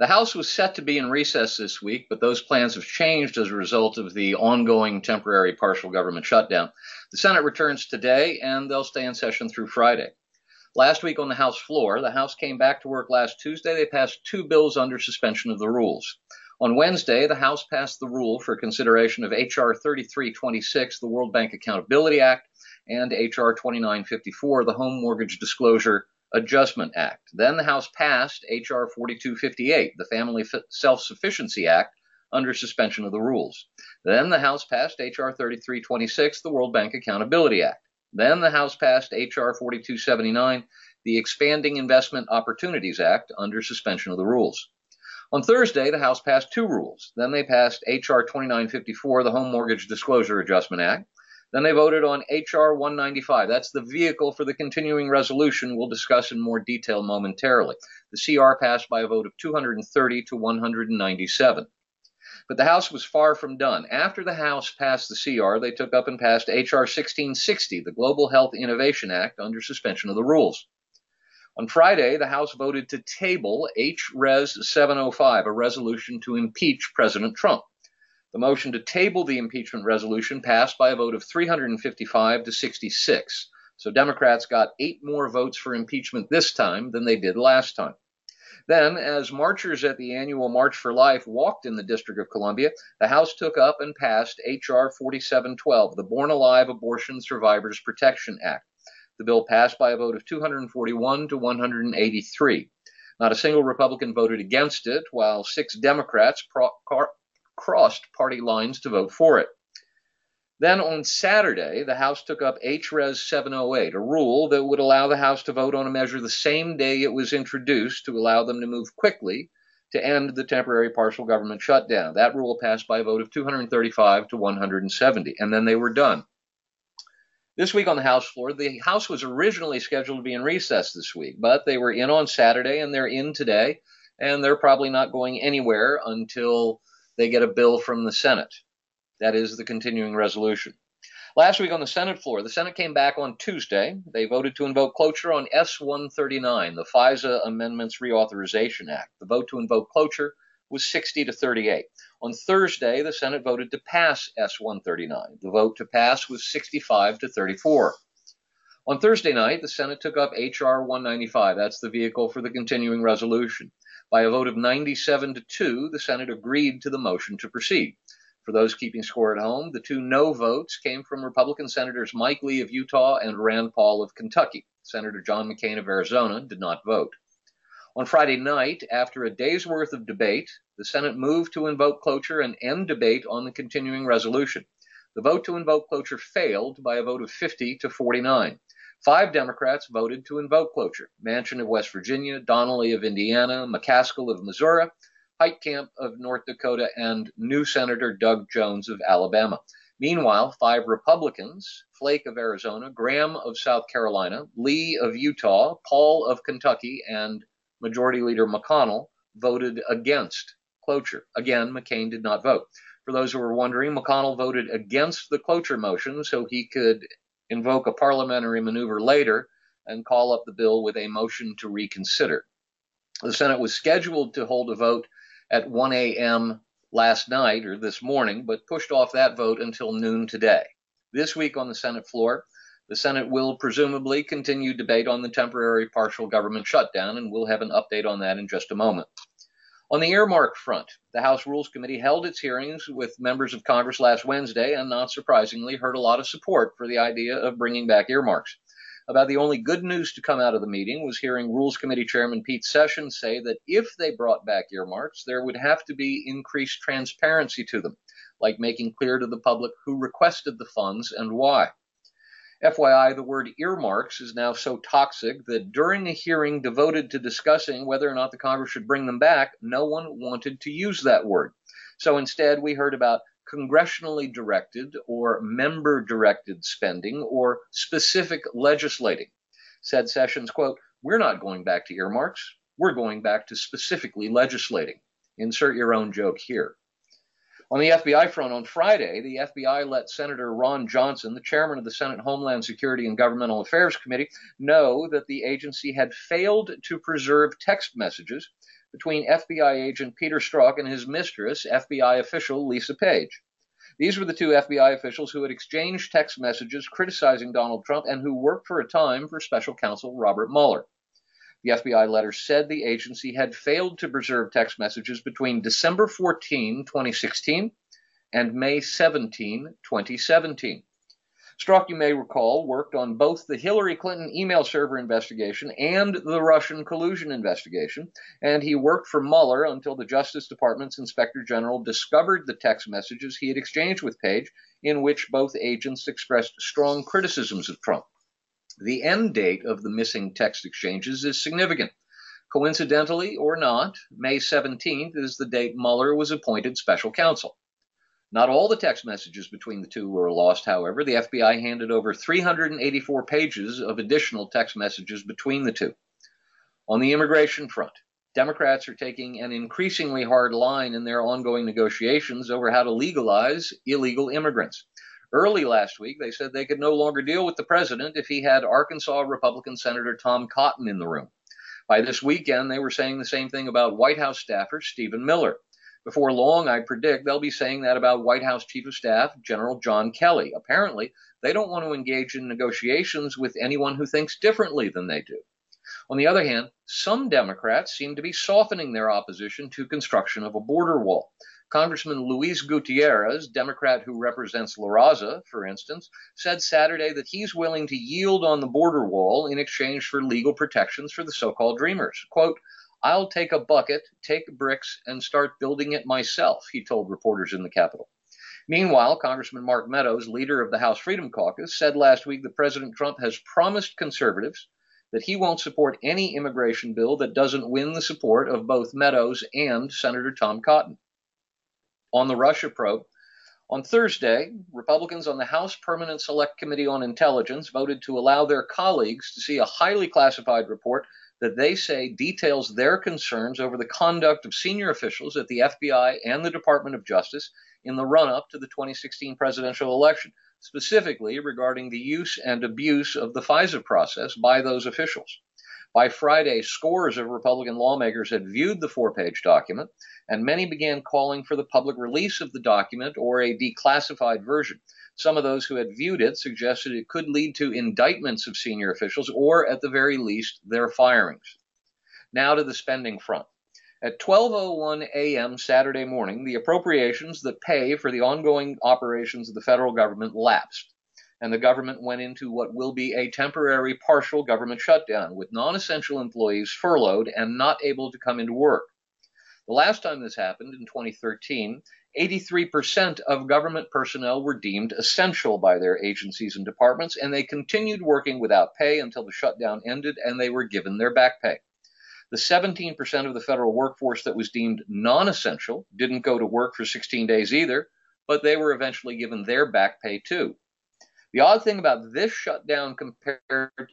The House was set to be in recess this week, but those plans have changed as a result of the ongoing temporary partial government shutdown. The Senate returns today, and they'll stay in session through Friday. Last week on the House floor, the House came back to work last Tuesday. They passed two bills under suspension of the rules. On Wednesday, the House passed the rule for consideration of H.R. 3326, the World Bank Accountability Act, and H.R. 2954, the Home Mortgage Disclosure Adjustment Act. Then the House passed H.R. 4258, the Family Self Sufficiency Act, under suspension of the rules. Then the House passed H.R. 3326, the World Bank Accountability Act. Then the House passed H.R. 4279, the Expanding Investment Opportunities Act, under suspension of the rules. On Thursday, the House passed two rules. Then they passed H.R. 2954, the Home Mortgage Disclosure Adjustment Act. Then they voted on H.R. 195. That's the vehicle for the continuing resolution we'll discuss in more detail momentarily. The CR passed by a vote of 230 to 197. But the House was far from done. After the House passed the CR, they took up and passed H.R. 1660, the Global Health Innovation Act, under suspension of the rules. On Friday, the House voted to table H.Res. 705, a resolution to impeach President Trump. The motion to table the impeachment resolution passed by a vote of 355 to 66. So Democrats got eight more votes for impeachment this time than they did last time. Then, as marchers at the annual March for Life walked in the District of Columbia, the House took up and passed H.R. 4712, the Born Alive Abortion Survivors Protection Act. The bill passed by a vote of 241 to 183. Not a single Republican voted against it, while six Democrats pro- crossed party lines to vote for it. Then on Saturday, the House took up HRES 708, a rule that would allow the House to vote on a measure the same day it was introduced to allow them to move quickly to end the temporary partial government shutdown. That rule passed by a vote of 235 to 170, and then they were done. This week on the House floor, the House was originally scheduled to be in recess this week, but they were in on Saturday and they're in today, and they're probably not going anywhere until they get a bill from the Senate. That is the continuing resolution. Last week on the Senate floor, the Senate came back on Tuesday. They voted to invoke cloture on S 139, the FISA Amendments Reauthorization Act. The vote to invoke cloture was 60 to 38. On Thursday, the Senate voted to pass S 139. The vote to pass was 65 to 34. On Thursday night, the Senate took up H.R. 195. That's the vehicle for the continuing resolution. By a vote of 97 to 2, the Senate agreed to the motion to proceed. For those keeping score at home, the two no votes came from Republican Senators Mike Lee of Utah and Rand Paul of Kentucky. Senator John McCain of Arizona did not vote. On Friday night, after a day's worth of debate, the Senate moved to invoke cloture and end debate on the continuing resolution. The vote to invoke cloture failed by a vote of 50 to 49. Five Democrats voted to invoke cloture Manchin of West Virginia, Donnelly of Indiana, McCaskill of Missouri, Heitkamp of North Dakota, and new Senator Doug Jones of Alabama. Meanwhile, five Republicans Flake of Arizona, Graham of South Carolina, Lee of Utah, Paul of Kentucky, and Majority Leader McConnell voted against cloture. Again, McCain did not vote. For those who were wondering, McConnell voted against the cloture motion so he could invoke a parliamentary maneuver later and call up the bill with a motion to reconsider. The Senate was scheduled to hold a vote at 1 a.m. last night or this morning, but pushed off that vote until noon today. This week on the Senate floor, the Senate will presumably continue debate on the temporary partial government shutdown, and we'll have an update on that in just a moment. On the earmark front, the House Rules Committee held its hearings with members of Congress last Wednesday and, not surprisingly, heard a lot of support for the idea of bringing back earmarks. About the only good news to come out of the meeting was hearing Rules Committee Chairman Pete Sessions say that if they brought back earmarks, there would have to be increased transparency to them, like making clear to the public who requested the funds and why. FYI, the word earmarks is now so toxic that during a hearing devoted to discussing whether or not the Congress should bring them back, no one wanted to use that word. So instead, we heard about congressionally directed or member directed spending or specific legislating. Said Sessions, quote, We're not going back to earmarks. We're going back to specifically legislating. Insert your own joke here. On the FBI front, on Friday, the FBI let Senator Ron Johnson, the chairman of the Senate Homeland Security and Governmental Affairs Committee, know that the agency had failed to preserve text messages between FBI agent Peter Strzok and his mistress, FBI official Lisa Page. These were the two FBI officials who had exchanged text messages criticizing Donald Trump and who worked for a time for special counsel Robert Mueller. The FBI letter said the agency had failed to preserve text messages between December 14, 2016 and May 17, 2017. Strzok, you may recall, worked on both the Hillary Clinton email server investigation and the Russian collusion investigation, and he worked for Mueller until the Justice Department's Inspector General discovered the text messages he had exchanged with Page, in which both agents expressed strong criticisms of Trump. The end date of the missing text exchanges is significant. Coincidentally or not, May 17th is the date Mueller was appointed special counsel. Not all the text messages between the two were lost, however. The FBI handed over 384 pages of additional text messages between the two. On the immigration front, Democrats are taking an increasingly hard line in their ongoing negotiations over how to legalize illegal immigrants. Early last week, they said they could no longer deal with the president if he had Arkansas Republican Senator Tom Cotton in the room. By this weekend, they were saying the same thing about White House staffer Stephen Miller. Before long, I predict they'll be saying that about White House Chief of Staff General John Kelly. Apparently, they don't want to engage in negotiations with anyone who thinks differently than they do. On the other hand, some Democrats seem to be softening their opposition to construction of a border wall. Congressman Luis Gutierrez, Democrat who represents La Raza, for instance, said Saturday that he's willing to yield on the border wall in exchange for legal protections for the so called Dreamers. Quote, I'll take a bucket, take bricks, and start building it myself, he told reporters in the Capitol. Meanwhile, Congressman Mark Meadows, leader of the House Freedom Caucus, said last week that President Trump has promised conservatives that he won't support any immigration bill that doesn't win the support of both Meadows and Senator Tom Cotton. On the Russia probe, on Thursday, Republicans on the House Permanent Select Committee on Intelligence voted to allow their colleagues to see a highly classified report that they say details their concerns over the conduct of senior officials at the FBI and the Department of Justice in the run up to the 2016 presidential election, specifically regarding the use and abuse of the FISA process by those officials. By Friday, scores of Republican lawmakers had viewed the four page document, and many began calling for the public release of the document or a declassified version. Some of those who had viewed it suggested it could lead to indictments of senior officials or, at the very least, their firings. Now to the spending front. At 12:01 a.m. Saturday morning, the appropriations that pay for the ongoing operations of the federal government lapsed, and the government went into what will be a temporary partial government shutdown with non-essential employees furloughed and not able to come into work. The last time this happened in 2013, 83% of government personnel were deemed essential by their agencies and departments, and they continued working without pay until the shutdown ended and they were given their back pay. The 17% of the federal workforce that was deemed non essential didn't go to work for 16 days either, but they were eventually given their back pay too. The odd thing about this shutdown compared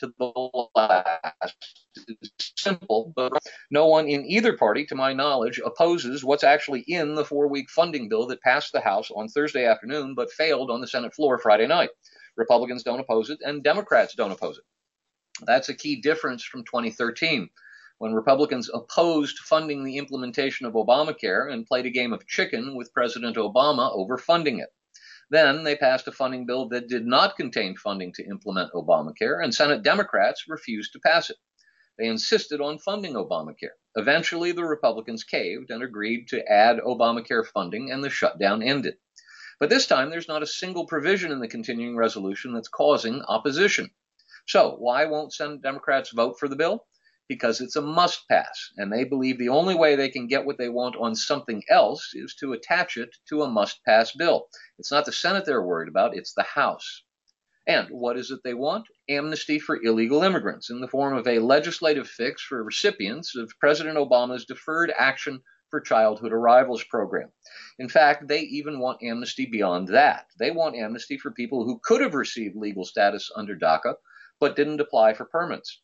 to the last is simple, but no one in either party, to my knowledge, opposes what's actually in the four week funding bill that passed the House on Thursday afternoon but failed on the Senate floor Friday night. Republicans don't oppose it, and Democrats don't oppose it. That's a key difference from 2013 when Republicans opposed funding the implementation of Obamacare and played a game of chicken with President Obama over funding it. Then they passed a funding bill that did not contain funding to implement Obamacare, and Senate Democrats refused to pass it. They insisted on funding Obamacare. Eventually, the Republicans caved and agreed to add Obamacare funding, and the shutdown ended. But this time, there's not a single provision in the continuing resolution that's causing opposition. So, why won't Senate Democrats vote for the bill? Because it's a must pass, and they believe the only way they can get what they want on something else is to attach it to a must pass bill. It's not the Senate they're worried about, it's the House. And what is it they want? Amnesty for illegal immigrants in the form of a legislative fix for recipients of President Obama's Deferred Action for Childhood Arrivals program. In fact, they even want amnesty beyond that. They want amnesty for people who could have received legal status under DACA but didn't apply for permits.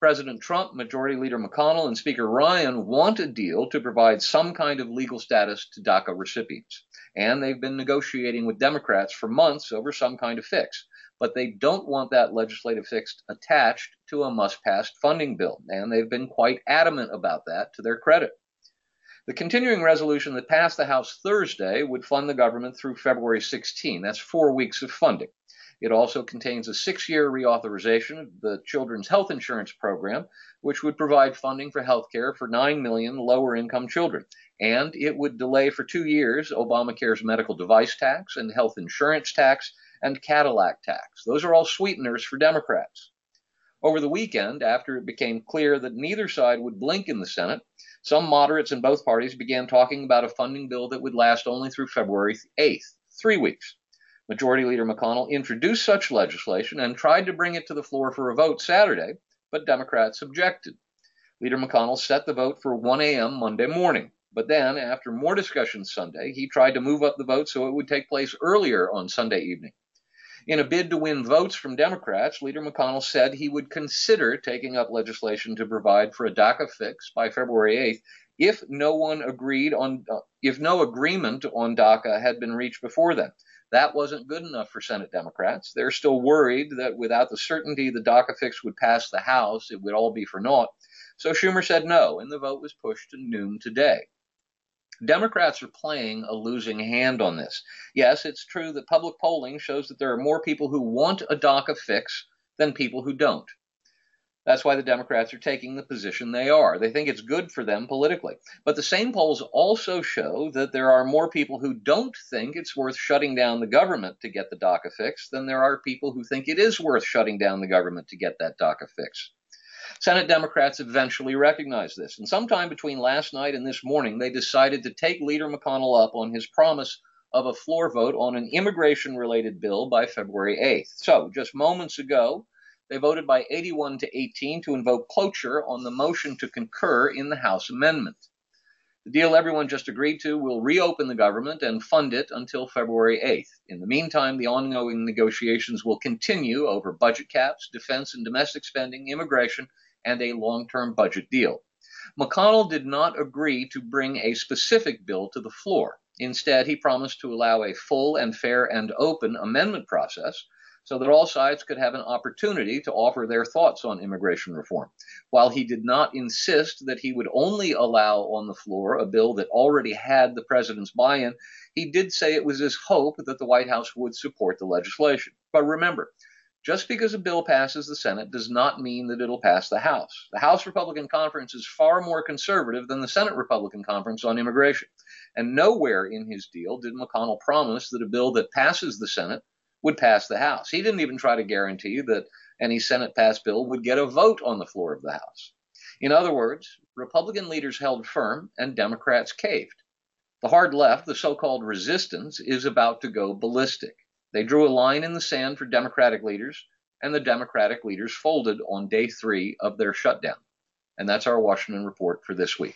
President Trump, Majority Leader McConnell, and Speaker Ryan want a deal to provide some kind of legal status to DACA recipients. And they've been negotiating with Democrats for months over some kind of fix. but they don't want that legislative fix attached to a must pass funding bill, and they've been quite adamant about that to their credit. The continuing resolution that passed the House Thursday would fund the government through February 16. That's four weeks of funding. It also contains a six year reauthorization of the Children's Health Insurance Program, which would provide funding for health care for 9 million lower income children. And it would delay for two years Obamacare's medical device tax and health insurance tax and Cadillac tax. Those are all sweeteners for Democrats. Over the weekend, after it became clear that neither side would blink in the Senate, some moderates in both parties began talking about a funding bill that would last only through February 8th, three weeks. Majority Leader McConnell introduced such legislation and tried to bring it to the floor for a vote Saturday, but Democrats objected. Leader McConnell set the vote for 1 a.m. Monday morning. But then, after more discussion Sunday, he tried to move up the vote so it would take place earlier on Sunday evening. In a bid to win votes from Democrats, Leader McConnell said he would consider taking up legislation to provide for a DACA fix by February 8th if no one agreed on uh, if no agreement on DACA had been reached before then. That wasn't good enough for Senate Democrats. They're still worried that without the certainty the DACA fix would pass the House, it would all be for naught. So Schumer said no, and the vote was pushed to noon today. Democrats are playing a losing hand on this. Yes, it's true that public polling shows that there are more people who want a DACA fix than people who don't. That's why the Democrats are taking the position they are. They think it's good for them politically. But the same polls also show that there are more people who don't think it's worth shutting down the government to get the DACA fix than there are people who think it is worth shutting down the government to get that DACA fix. Senate Democrats eventually recognized this, and sometime between last night and this morning, they decided to take Leader McConnell up on his promise of a floor vote on an immigration related bill by February 8th. So, just moments ago, they voted by 81 to 18 to invoke cloture on the motion to concur in the House amendment. The deal everyone just agreed to will reopen the government and fund it until February 8th. In the meantime, the ongoing negotiations will continue over budget caps, defense and domestic spending, immigration, and a long term budget deal. McConnell did not agree to bring a specific bill to the floor. Instead, he promised to allow a full and fair and open amendment process so that all sides could have an opportunity to offer their thoughts on immigration reform. While he did not insist that he would only allow on the floor a bill that already had the president's buy in, he did say it was his hope that the White House would support the legislation. But remember, just because a bill passes the Senate does not mean that it'll pass the House. The House Republican Conference is far more conservative than the Senate Republican Conference on immigration. And nowhere in his deal did McConnell promise that a bill that passes the Senate would pass the House. He didn't even try to guarantee that any Senate passed bill would get a vote on the floor of the House. In other words, Republican leaders held firm and Democrats caved. The hard left, the so called resistance, is about to go ballistic. They drew a line in the sand for Democratic leaders, and the Democratic leaders folded on day three of their shutdown. And that's our Washington report for this week.